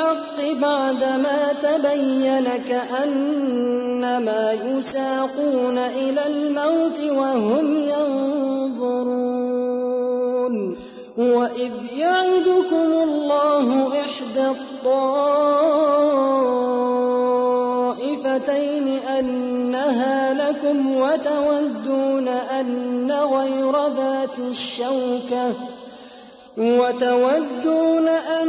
الحق بعدما تبين كأنما يساقون إلى الموت وهم ينظرون. وإذ يعدكم الله إحدى الطائفتين أنها لكم وتودون أن غير ذات الشوكة وتودون أن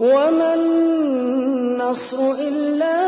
وما النصر إلا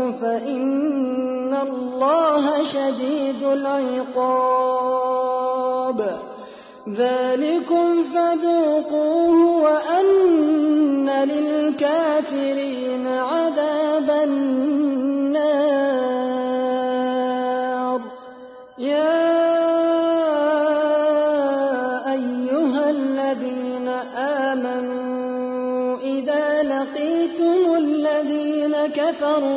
شديد العقاب. ذلكم فذوقوه وأن الكافرين عذاب النار. يا أيها الذين آمنوا إذا لقيتم الذين كفروا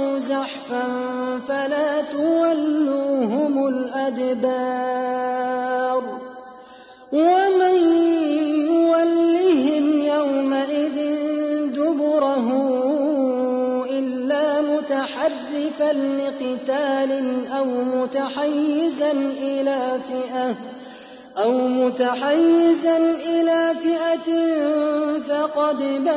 إلى فئة أو متحيزا إلى فئة فقد باء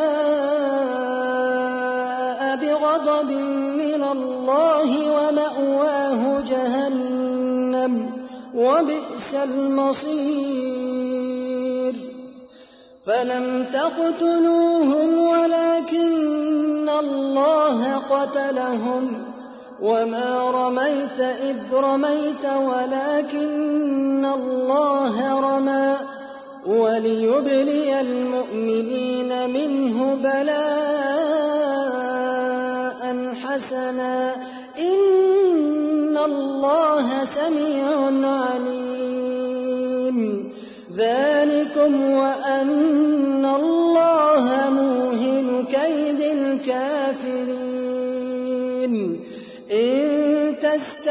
بغضب من الله ومأواه جهنم وبئس المصير. فلم تقتلوهم ولكن الله قتلهم. وما رميت إذ رميت ولكن الله رمى وليبلي المؤمنين منه بلاء حسنا إن الله سميع عليم ذلكم وأن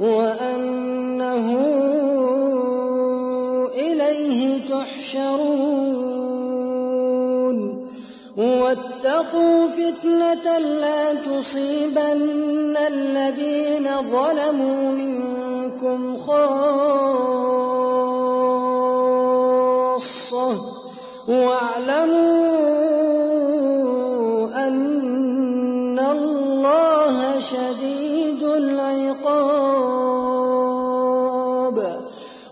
وأنه إليه تحشرون. واتقوا فتنة لا تصيبن الذين ظلموا منكم خاصة. واعلموا أن الله شديد العقاب.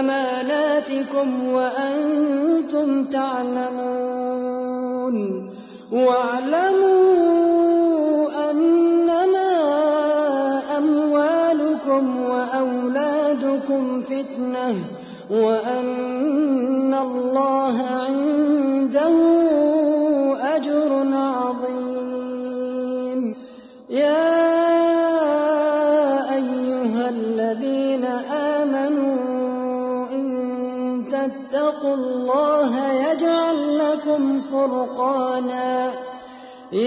أماناتكم وأنتم تعلمون. واعلموا أنما أموالكم وأولادكم فتنة وأن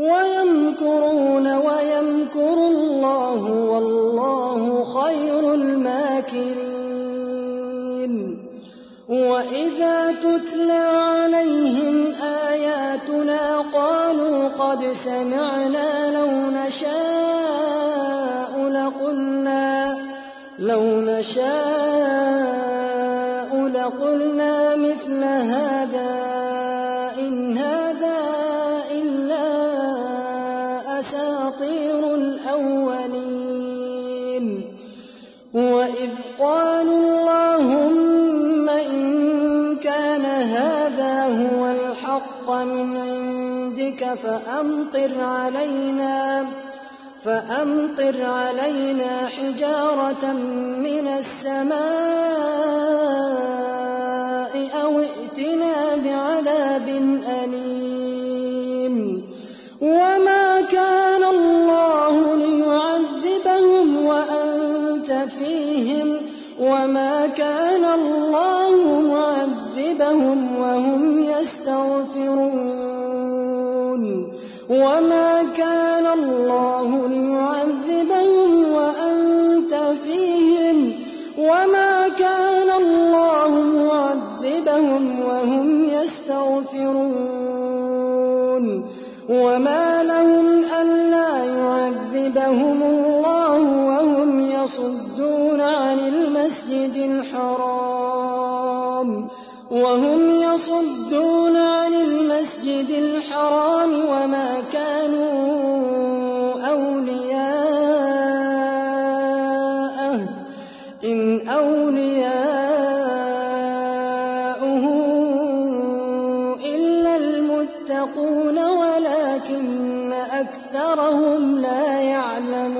ويمكرون ويمكر الله والله خير الماكرين. وإذا تتلى عليهم آياتنا قالوا قد سمعنا لو نشاء لقلنا لو نشاء فأمطر علينا فأمطر علينا حجارة من السماء أو ائتنا بعذاب أليم. المتقون ولكن أكثرهم لا يعلمون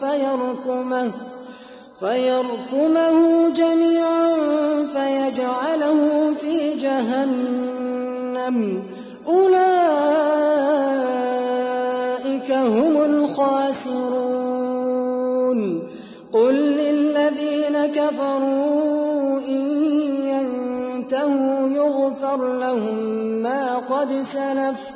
فيركمه فيركمه جميعا فيجعله في جهنم. أولئك هم الخاسرون. قل للذين كفروا إن ينتهوا يغفر لهم ما قد سلف.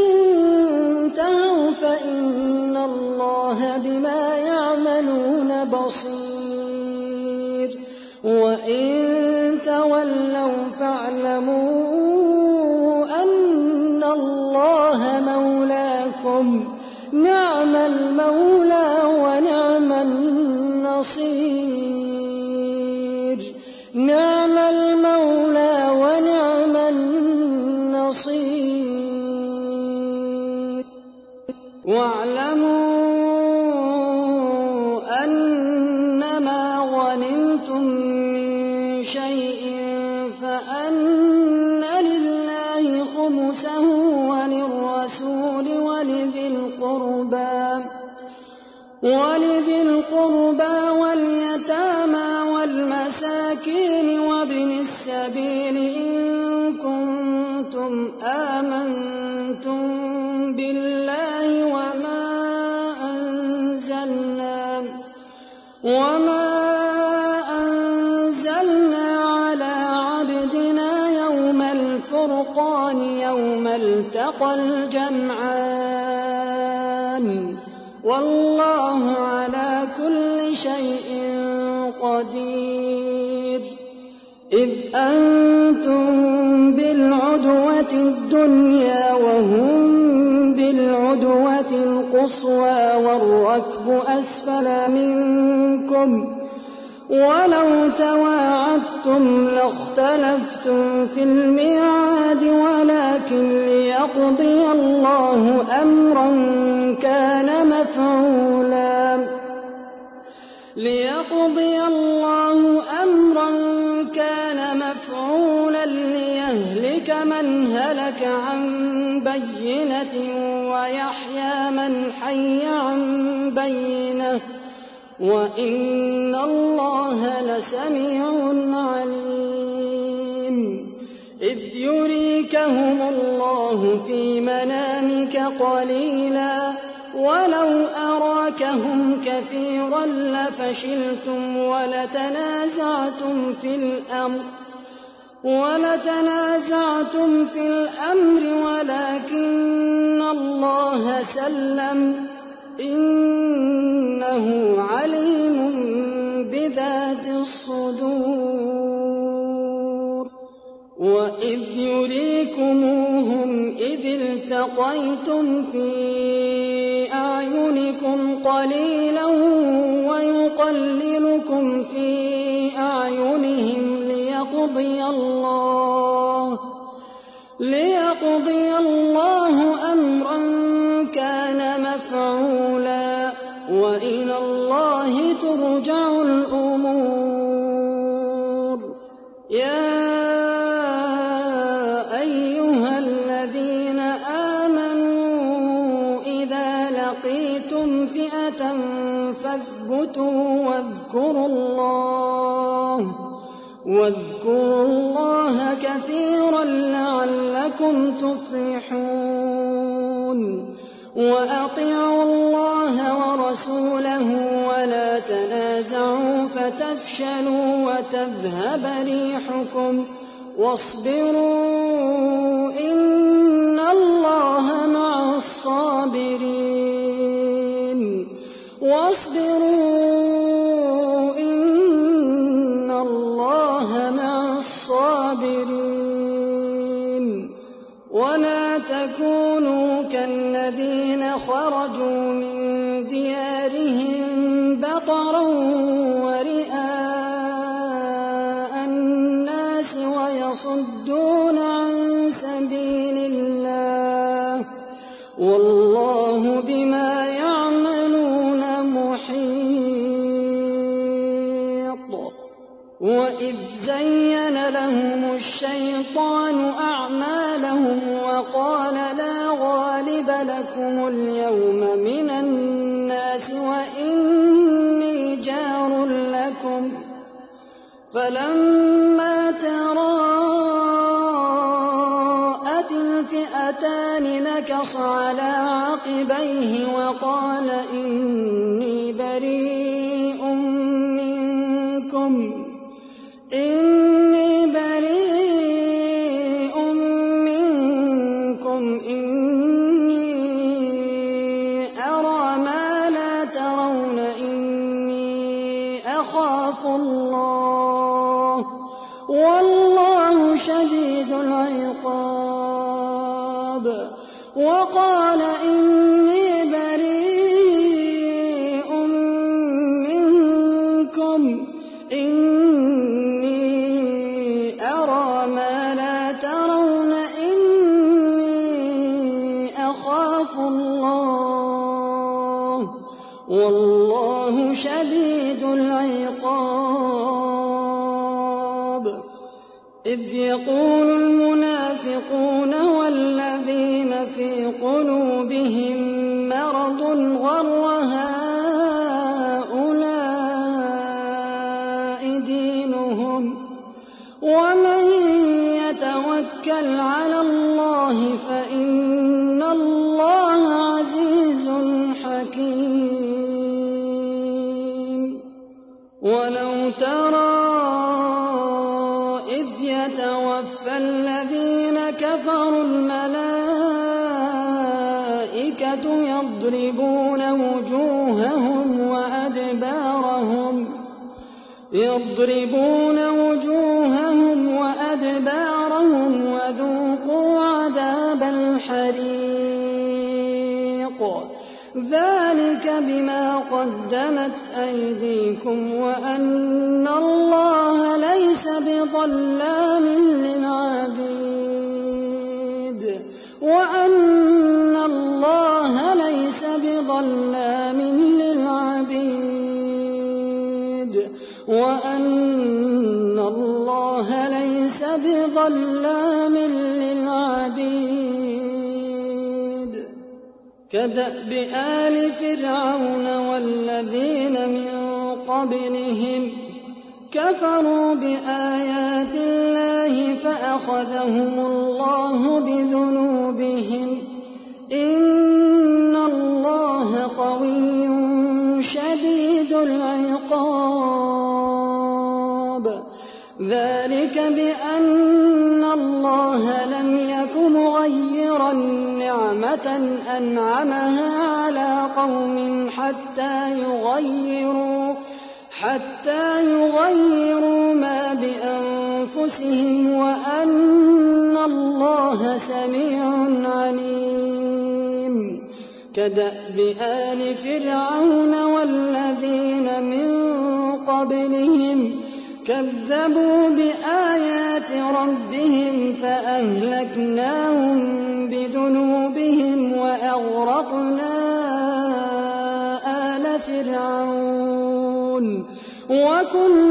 القربى واليتامى والمساكين وابن السبيل إن والركب أسفل منكم ولو تواعدتم لاختلفتم في الميعاد ولكن ليقضي الله أمرا كان مفعولا. ليقضي الله أمرا كان مفعولا ليهلك من هلك عن بينة ويحيى من حي عن بينه وإن الله لسميع عليم. إذ يريكهم الله في منامك قليلا ولو أراكهم كثيرا لفشلتم ولتنازعتم في الأمر. ولتنازعتم في الأمر ولكن الله سلم إنه عليم بذات الصدور وإذ يريكموهم إذ التقيتم في أعينكم قليلا ويقللكم في أعينهم ليقضي الله واذكروا الله واذكروا الله كثيرا لعلكم تفلحون وأطيعوا الله ورسوله ولا تنازعوا فتفشلوا وتذهب ريحكم واصبروا إن الله مع الصابرين واصبروا تكونوا كالذين خرجوا إني ومن يتوكل على الله فإن الله قدمت أيديكم وأن الله ليس بظلام للعبيد وأن الله ليس بظلام للعبيد وأن الله ليس بظلام للعبيد كدأب آل فرعون والذين من قبلهم كفروا بآيات الله فأخذهم الله بذنوبهم إن أنعمها على قوم حتى يغيروا حتى يغيروا ما بأنفسهم وأن الله سميع عليم. كدأب آل فرعون والذين من قبلهم كذبوا بآيات ربهم فأهلكناهم وأغرقنا آل فرعون وكل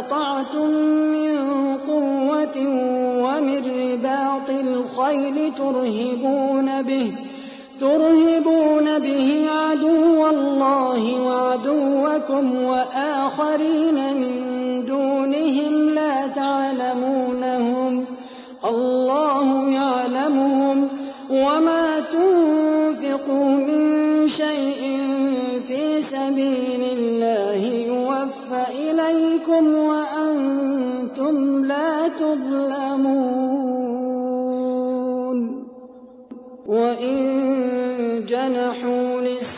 استطعتم من قوة ومن رباط الخيل ترهبون به ترهبون به عدو الله وعدوكم وآخرين من دونهم لا تعلمونهم الله يعلمهم وما تنفقوا من شيء في سبيل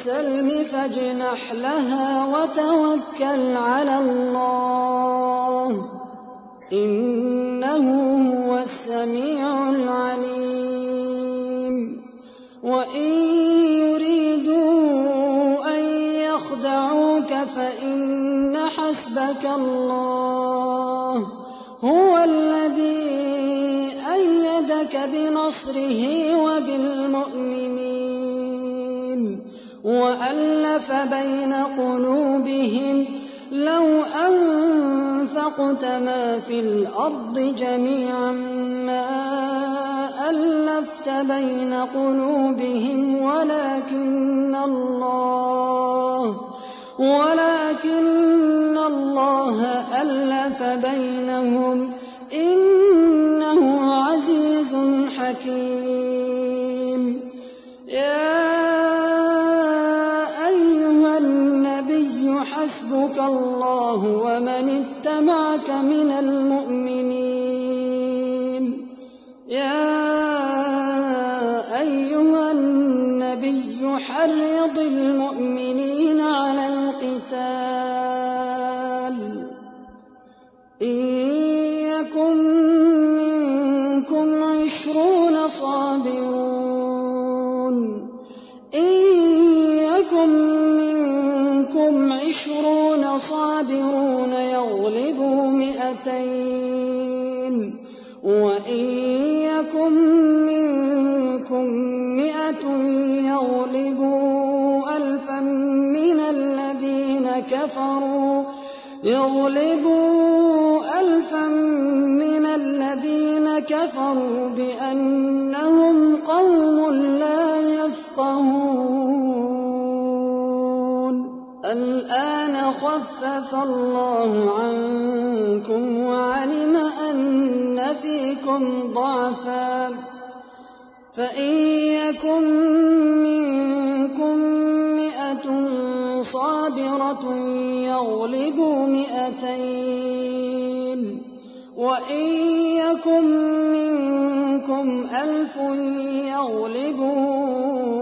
جنحوا للسلم فاجنح لها وتوكل على الله. إنه هو السميع العليم. وإن يريدوا أن يخدعوك فإن حسبك الله. هو الذي أيدك بنصره وبالمؤمنين. وألف بين قلوبهم لو أنفقت ما في الأرض جميعا ما ألفت بين قلوبهم ولكن الله ولكن الله ألف بينهم يغلبوا ألفا من الذين كفروا. يغلبوا ألفا من الذين كفروا بأنهم قوم لا يفقهون. الآن خفف الله عنكم وعلم أن فيكم ضعفا. فإن يكن منكم مئة صابرة يغلبوا مئتين وإن يكن منكم ألف يغلبوا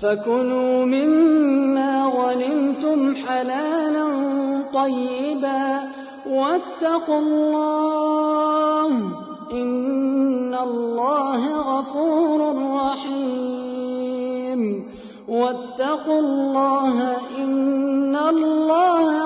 فكلوا مما غنمتم حلالا طيبا واتقوا الله إن الله غفور رحيم واتقوا الله إن الله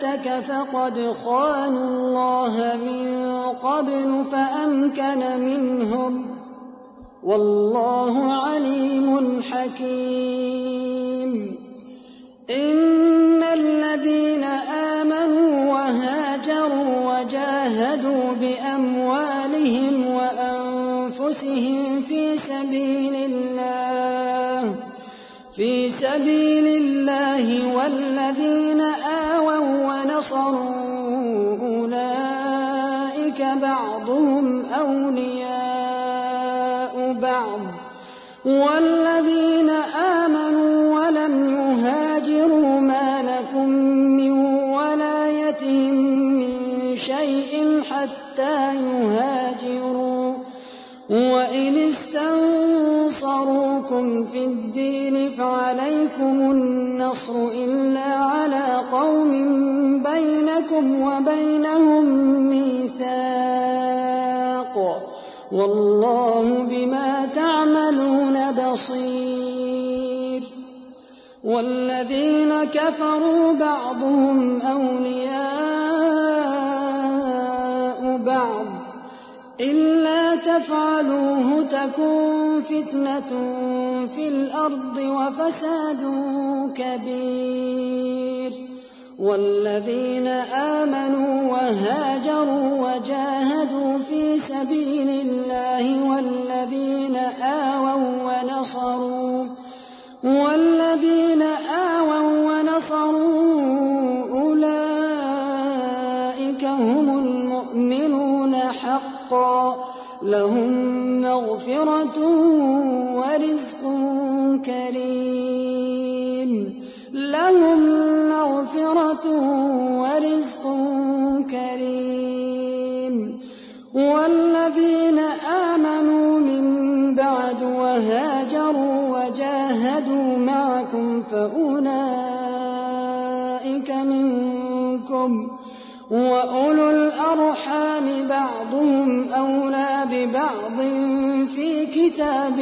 شهوتك فقد خانوا الله من قبل فأمكن منهم. والله عليم حكيم. إن الذين آمنوا وهاجروا وجاهدوا بأموالهم وأنفسهم في سبيل الله في سبيل الله والذين آمنوا ونصروا أولئك بعضهم أولياء بعض والذين آمنوا ولم يهاجروا ما لكم من ولايتهم من شيء حتى يهاجروا وإن استنصروكم في الدين فعليكم النصر إلا بينكم وبينهم ميثاق والله بما تعملون بصير والذين كفروا بعضهم أولياء بعض إلا تفعلوه تكن فتنة في الأرض وفساد كبير والذين آمنوا وهاجروا وجاهدوا في سبيل كتاب